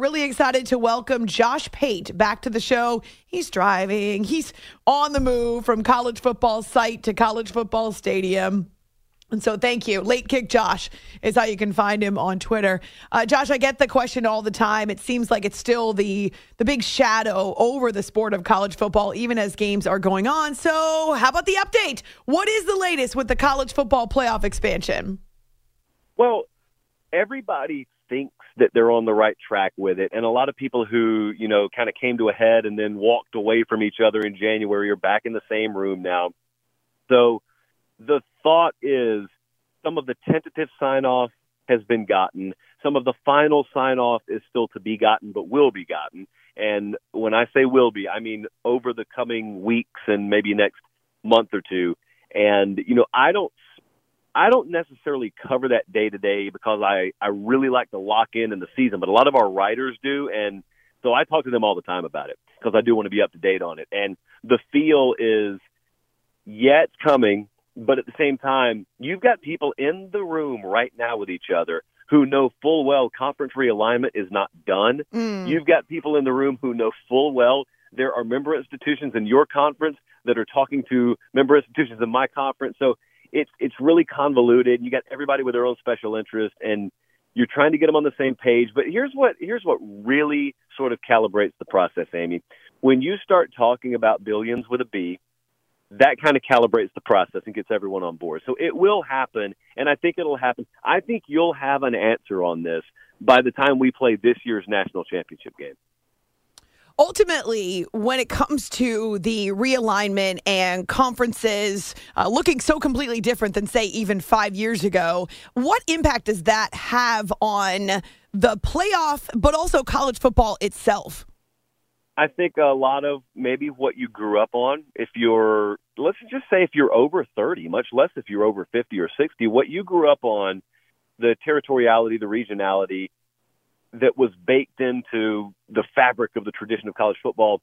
Really excited to welcome Josh Pate back to the show. He's driving, he's on the move from college football site to college football stadium. And so, thank you. Late Kick Josh is how you can find him on Twitter. Uh, Josh, I get the question all the time. It seems like it's still the the big shadow over the sport of college football, even as games are going on. So, how about the update? What is the latest with the college football playoff expansion? Well, everybody that they're on the right track with it. And a lot of people who, you know, kind of came to a head and then walked away from each other in January are back in the same room now. So the thought is some of the tentative sign off has been gotten. Some of the final sign off is still to be gotten, but will be gotten. And when I say will be, I mean over the coming weeks and maybe next month or two. And, you know, I don't I don't necessarily cover that day to day because I, I really like to lock in in the season, but a lot of our writers do. And so I talk to them all the time about it because I do want to be up to date on it. And the feel is, yeah, it's coming, but at the same time, you've got people in the room right now with each other who know full well conference realignment is not done. Mm. You've got people in the room who know full well there are member institutions in your conference that are talking to member institutions in my conference. So it's it's really convoluted. You got everybody with their own special interest, and you're trying to get them on the same page. But here's what here's what really sort of calibrates the process, Amy. When you start talking about billions with a B, that kind of calibrates the process and gets everyone on board. So it will happen, and I think it'll happen. I think you'll have an answer on this by the time we play this year's national championship game ultimately, when it comes to the realignment and conferences uh, looking so completely different than, say, even five years ago, what impact does that have on the playoff, but also college football itself? I think a lot of maybe what you grew up on, if you're, let's just say if you're over 30, much less if you're over 50 or 60, what you grew up on, the territoriality, the regionality, that was baked into the fabric of the tradition of college football.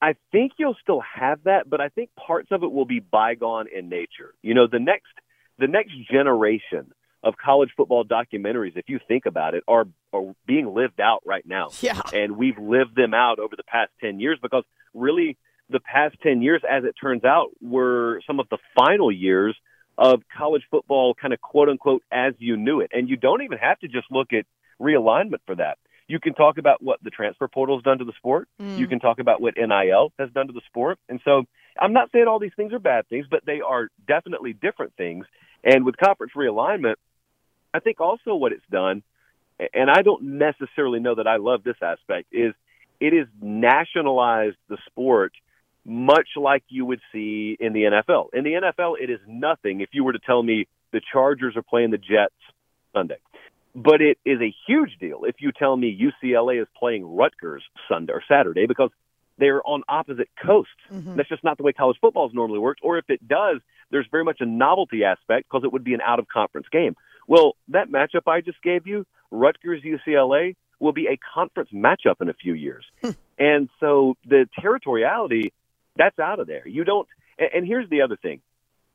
I think you'll still have that, but I think parts of it will be bygone in nature. You know, the next the next generation of college football documentaries, if you think about it, are are being lived out right now. Yeah. And we've lived them out over the past ten years because really the past ten years, as it turns out, were some of the final years of college football kind of quote unquote as you knew it. And you don't even have to just look at realignment for that. You can talk about what the transfer portal has done to the sport. Mm. You can talk about what NIL has done to the sport. And so I'm not saying all these things are bad things, but they are definitely different things. And with conference realignment, I think also what it's done, and I don't necessarily know that I love this aspect, is it has nationalized the sport much like you would see in the NFL. In the NFL, it is nothing if you were to tell me the Chargers are playing the Jets Sunday. But it is a huge deal if you tell me UCLA is playing Rutgers Sunday or Saturday because they're on opposite coasts. Mm-hmm. That's just not the way college football is normally worked. Or if it does, there's very much a novelty aspect because it would be an out of conference game. Well, that matchup I just gave you, Rutgers UCLA, will be a conference matchup in a few years. Hmm. and so the territoriality, that's out of there. You don't, and here's the other thing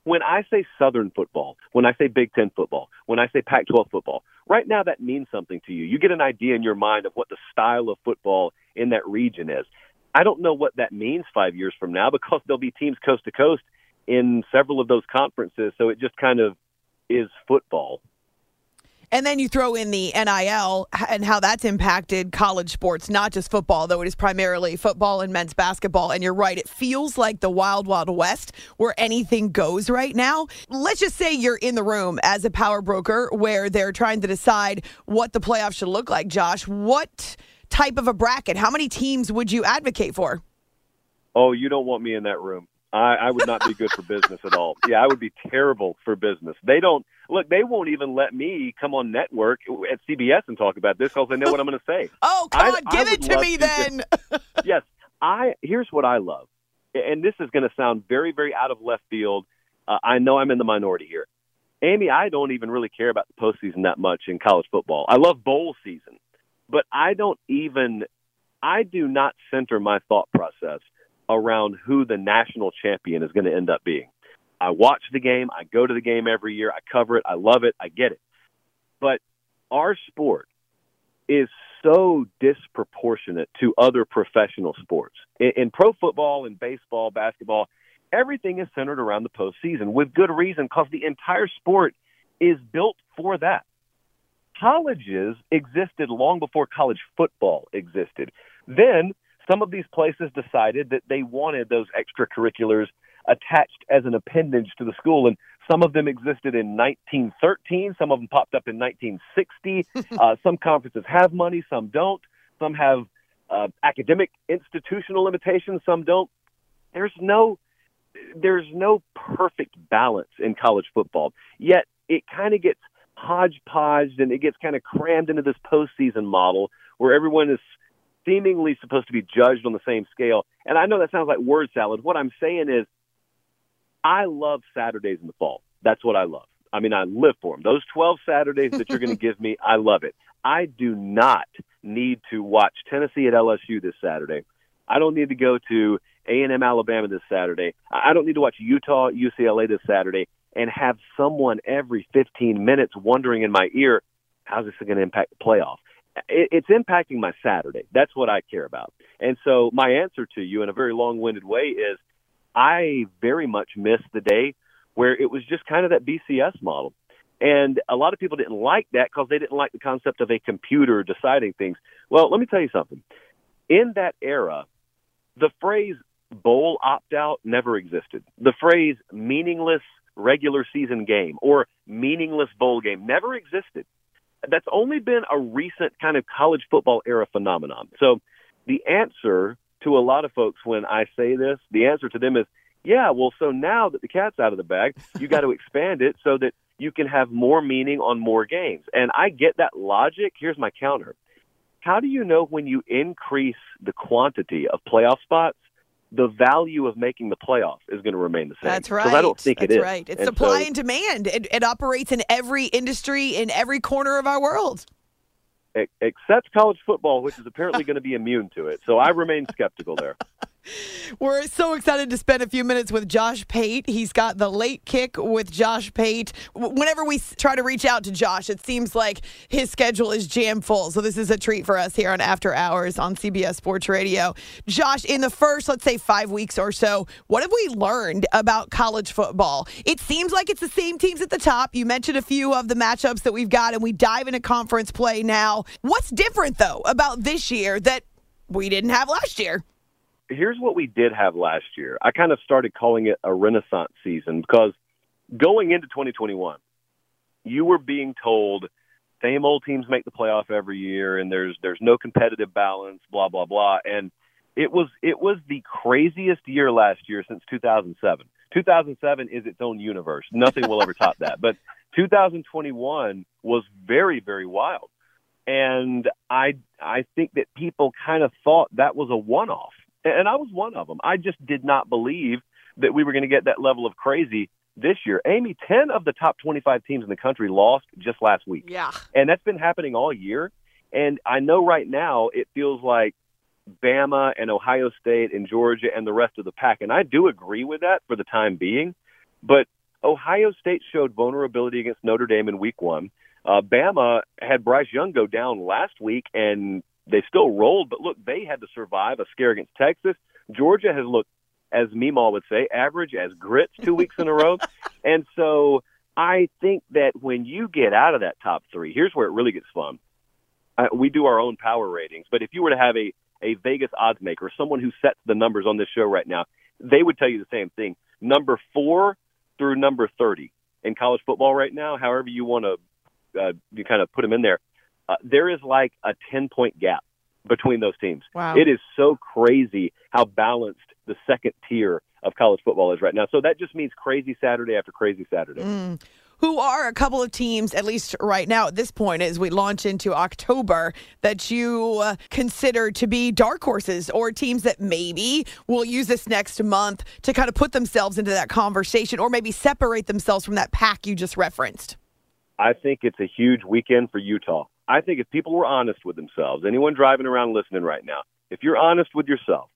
when I say Southern football, when I say Big Ten football, when I say Pac 12 football, right now that means something to you. You get an idea in your mind of what the style of football in that region is. I don't know what that means five years from now because there'll be teams coast to coast in several of those conferences. So it just kind of is football. And then you throw in the NIL and how that's impacted college sports, not just football, though it is primarily football and men's basketball. And you're right, it feels like the wild, wild west where anything goes right now. Let's just say you're in the room as a power broker where they're trying to decide what the playoffs should look like. Josh, what type of a bracket? How many teams would you advocate for? Oh, you don't want me in that room. I, I would not be good for business at all. Yeah, I would be terrible for business. They don't look. They won't even let me come on network at CBS and talk about this because they know what I'm going to say. oh, come on, give it to me then. yes, I. Here's what I love, and this is going to sound very, very out of left field. Uh, I know I'm in the minority here. Amy, I don't even really care about the postseason that much in college football. I love bowl season, but I don't even. I do not center my thought process around who the national champion is going to end up being. I watch the game. I go to the game every year. I cover it. I love it. I get it. But our sport is so disproportionate to other professional sports. In, in pro football and baseball, basketball, everything is centered around the postseason with good reason because the entire sport is built for that. Colleges existed long before college football existed. Then some of these places decided that they wanted those extracurriculars attached as an appendage to the school. And some of them existed in 1913. Some of them popped up in 1960. uh, some conferences have money, some don't. Some have uh, academic institutional limitations, some don't. There's no there's no perfect balance in college football. Yet it kind of gets hodgepodged and it gets kind of crammed into this postseason model where everyone is seemingly supposed to be judged on the same scale. And I know that sounds like word salad. What I'm saying is I love Saturdays in the fall. That's what I love. I mean, I live for them. Those 12 Saturdays that you're going to give me, I love it. I do not need to watch Tennessee at LSU this Saturday. I don't need to go to A&M Alabama this Saturday. I don't need to watch Utah UCLA this Saturday and have someone every 15 minutes wondering in my ear, how's this going to impact the playoff? It's impacting my Saturday. That's what I care about. And so my answer to you in a very long-winded way is I very much miss the day where it was just kind of that BCS model. And a lot of people didn't like that because they didn't like the concept of a computer deciding things. Well, let me tell you something. In that era, the phrase bowl opt out never existed. The phrase meaningless regular season game or meaningless bowl game never existed. That's only been a recent kind of college football era phenomenon. So the answer to a lot of folks when I say this, the answer to them is, yeah, well, so now that the cat's out of the bag, you got to expand it so that you can have more meaning on more games. And I get that logic. Here's my counter. How do you know when you increase the quantity of playoff spots, the value of making the playoff is going to remain the same? That's right. Because I don't think That's it is. right. It's And supply so- and demand. It, it operates in every industry, in every corner of our world. Ex- except college football, which is apparently going to be immune to it. So I remain skeptical there. We're so excited to spend a few minutes with Josh Pate. He's got the late kick with Josh Pate. Whenever we try to reach out to Josh, it seems like his schedule is jam full. So this is a treat for us here on After Hours on CBS Sports Radio. Josh, in the first, let's say, five weeks or so, what have we learned about college football? It seems like it's the same teams at the top. You mentioned a few of the matchups that we've got, and we dive into conference play now. What's different, though, about this year that we didn't have last year? Here's what we did have last year. I kind of started calling it a renaissance season because going into 2021, you were being told same old teams make the playoff every year and there's there's no competitive balance, blah blah blah. And it was it was the craziest year last year since 2007. 2007 is its own universe. Nothing will ever top that. But 2021 was very very wild. And I I think that people kind of thought that was a one off. And I was one of them. I just did not believe that we were going to get that level of crazy this year. Amy, 10 of the top 25 teams in the country lost just last week. Yeah. And that's been happening all year. And I know right now it feels like Bama and Ohio State and Georgia and the rest of the pack. And I do agree with that for the time being. But Ohio State showed vulnerability against Notre Dame in week one. Uh, Bama had Bryce Young go down last week and they still rolled. But look, they had to survive a scare against Texas. Georgia has looked, as Meemaw would say, average as grits two weeks in a row. And so I think that when you get out of that top three, here's where it really gets fun. Uh, we do our own power ratings, but if you were to have a, a Vegas odds maker, someone who sets the numbers on this show right now, they would tell you the same thing. Number four through number 30 in college football right now, however you want to uh, you kind of put them in there, uh, there is like a 10 point gap between those teams. Wow. It is so crazy how balanced the second tier of college football is right now. So that just means crazy Saturday after crazy Saturday. Mm. Who are a couple of teams, at least right now at this point, as we launch into October, that you uh, consider to be dark horses or teams that maybe will use this next month to kind of put themselves into that conversation or maybe separate themselves from that pack you just referenced? I think it's a huge weekend for Utah. I think if people were honest with themselves, anyone driving around listening right now, if you're honest with yourself,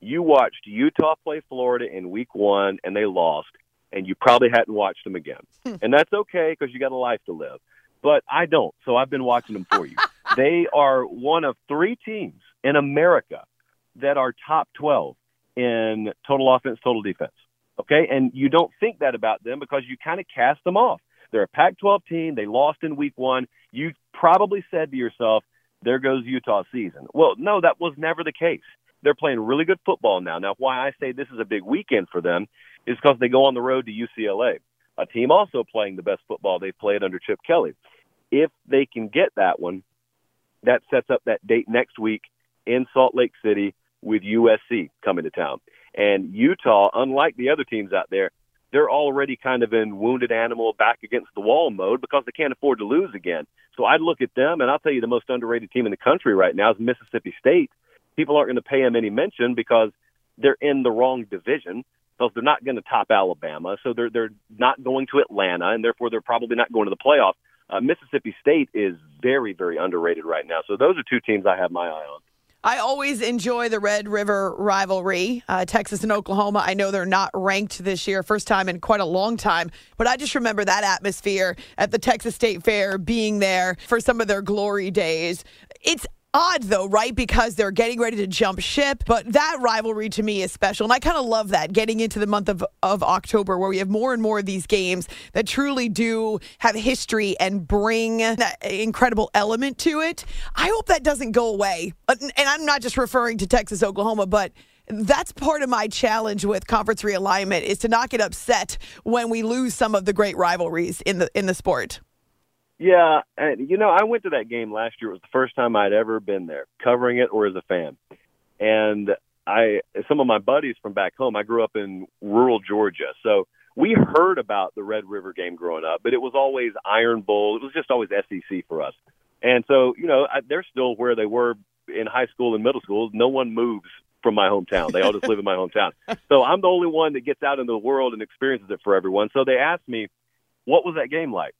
you watched Utah play Florida in week one and they lost, and you probably hadn't watched them again. Hmm. and that's okay because you got a life to live. But I don't, so I've been watching them for you. they are one of three teams in America that are top 12 in total offense, total defense. Okay. And you don't think that about them because you kind of cast them off. They're a Pac 12 team. They lost in week one. You probably said to yourself, there goes Utah's season. Well, no, that was never the case. They're playing really good football now. Now, why I say this is a big weekend for them is because they go on the road to UCLA, a team also playing the best football they've played under Chip Kelly. If they can get that one, that sets up that date next week in Salt Lake City with USC coming to town. And Utah, unlike the other teams out there, they're already kind of in wounded animal back against the wall mode because they can't afford to lose again. So I'd look at them, and I'll tell you the most underrated team in the country right now is Mississippi State. People aren't going to pay them any mention because they're in the wrong division. Because they're not going to top Alabama, so they're they're not going to Atlanta, and therefore they're probably not going to the playoffs. Uh, Mississippi State is very very underrated right now. So those are two teams I have my eye on. I always enjoy the Red River rivalry, uh, Texas and Oklahoma. I know they're not ranked this year, first time in quite a long time, but I just remember that atmosphere at the Texas State Fair being there for some of their glory days. It's odd though, right? Because they're getting ready to jump ship. But that rivalry to me is special. And I kind of love that getting into the month of, of October where we have more and more of these games that truly do have history and bring that incredible element to it. I hope that doesn't go away. And I'm not just referring to Texas, Oklahoma, but that's part of my challenge with conference realignment is to not get upset when we lose some of the great rivalries in the in the sport. Yeah, and you know, I went to that game last year. It was the first time I'd ever been there, covering it or as a fan. And I, some of my buddies from back home, I grew up in rural Georgia, so we heard about the Red River game growing up, but it was always Iron Bowl. It was just always SEC for us. And so, you know, I, they're still where they were in high school and middle school. No one moves from my hometown. They all just live in my hometown. So I'm the only one that gets out into the world and experiences it for everyone. So they asked me, what was that game like?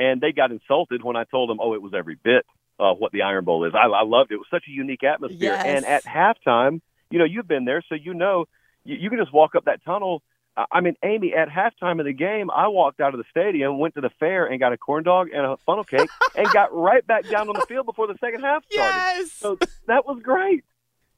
And they got insulted when I told them, "Oh, it was every bit uh, what the Iron Bowl is." I, I loved it. It was such a unique atmosphere. Yes. And at halftime, you know, you've been there, so you know, you, you can just walk up that tunnel. I mean, Amy, at halftime of the game, I walked out of the stadium, went to the fair, and got a corn dog and a funnel cake, and got right back down on the field before the second half started. Yes. So that was great.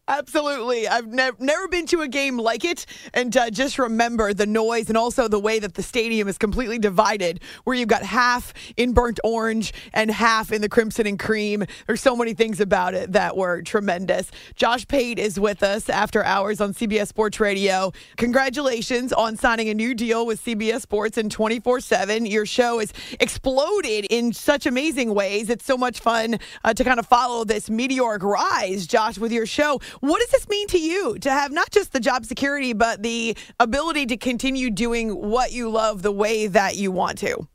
Absolutely. I've nev- never been to a game like it. And uh, just remember the noise and also the way that the stadium is completely divided, where you've got half in burnt orange and half in the crimson and cream. There's so many things about it that were tremendous. Josh Pate is with us after hours on CBS Sports Radio. Congratulations on signing a new deal with CBS Sports and 24 7. Your show has exploded in such amazing ways. It's so much fun uh, to kind of follow this meteoric rise, Josh, with your show. What does this mean to you to have not just the job security, but the ability to continue doing what you love the way that you want to?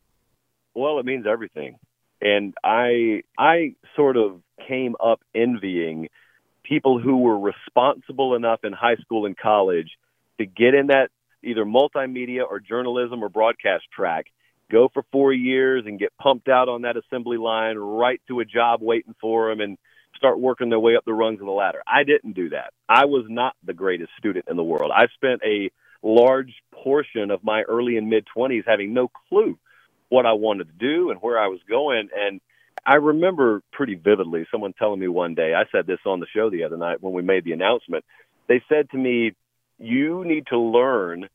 Well, it means everything. And I I sort of came up envying people who were responsible enough in high school and college to get in that either multimedia or journalism or broadcast track, go for 4 years and get pumped out on that assembly line right to a job waiting for them and start working their way up the rungs of the ladder. I didn't do that. I was not the greatest student in the world. I spent a large portion of my early and mid 20s having no clue what I wanted to do and where I was going. And I remember pretty vividly someone telling me one day, I said this on the show the other night when we made the announcement. They said to me, You need to learn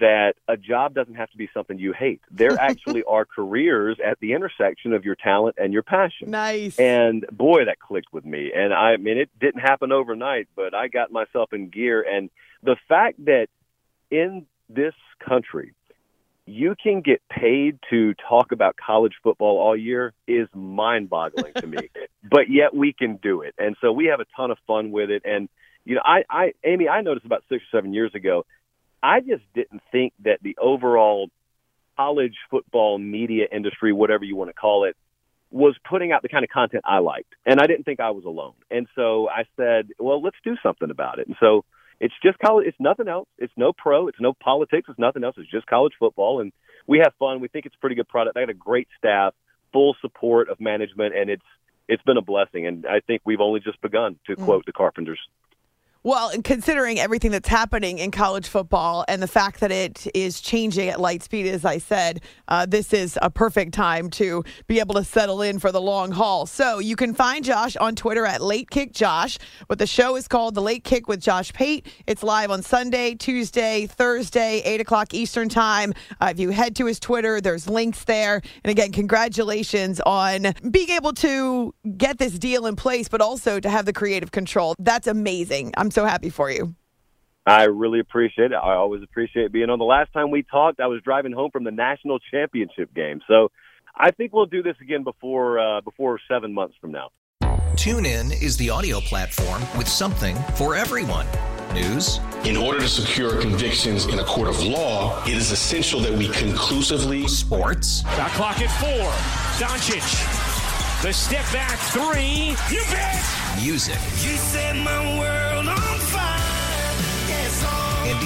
that a job doesn't have to be something you hate. There actually are careers at the intersection of your talent and your passion. Nice. And boy, that clicked with me. And I mean, it didn't happen overnight, but I got myself in gear. And the fact that in this country, you can get paid to talk about college football all year is mind boggling to me. But yet we can do it. And so we have a ton of fun with it. And, you know, I, I, Amy, I noticed about six or seven years ago, I just didn't think that the overall college football media industry, whatever you want to call it, was putting out the kind of content I liked. And I didn't think I was alone. And so I said, well, let's do something about it. And so it's just college. It's nothing else. It's no pro. It's no politics. It's nothing else. It's just college football. And we have fun. We think it's a pretty good product. I got a great staff, full support of management, and it's it's been a blessing. And I think we've only just begun, to mm. quote the Carpenters. Well, considering everything that's happening in college football and the fact that it is changing at light speed, as I said, uh, this is a perfect time to be able to settle in for the long haul. So you can find Josh on Twitter at Late Kick Josh. But the show is called The Late Kick with Josh Pate. It's live on Sunday, Tuesday, Thursday, 8 o'clock Eastern Time. Uh, if you head to his Twitter, there's links there. And again, congratulations on being able to get this deal in place, but also to have the creative control. That's amazing. I'm so happy for you. I really appreciate it. I always appreciate being on. The last time we talked, I was driving home from the national championship game. So I think we'll do this again before uh, before seven months from now. TuneIn is the audio platform with something for everyone. News. In order to secure convictions in a court of law, it is essential that we conclusively. Sports. Got clock at four. Doncic. The step back three. You bet. Music. You set my world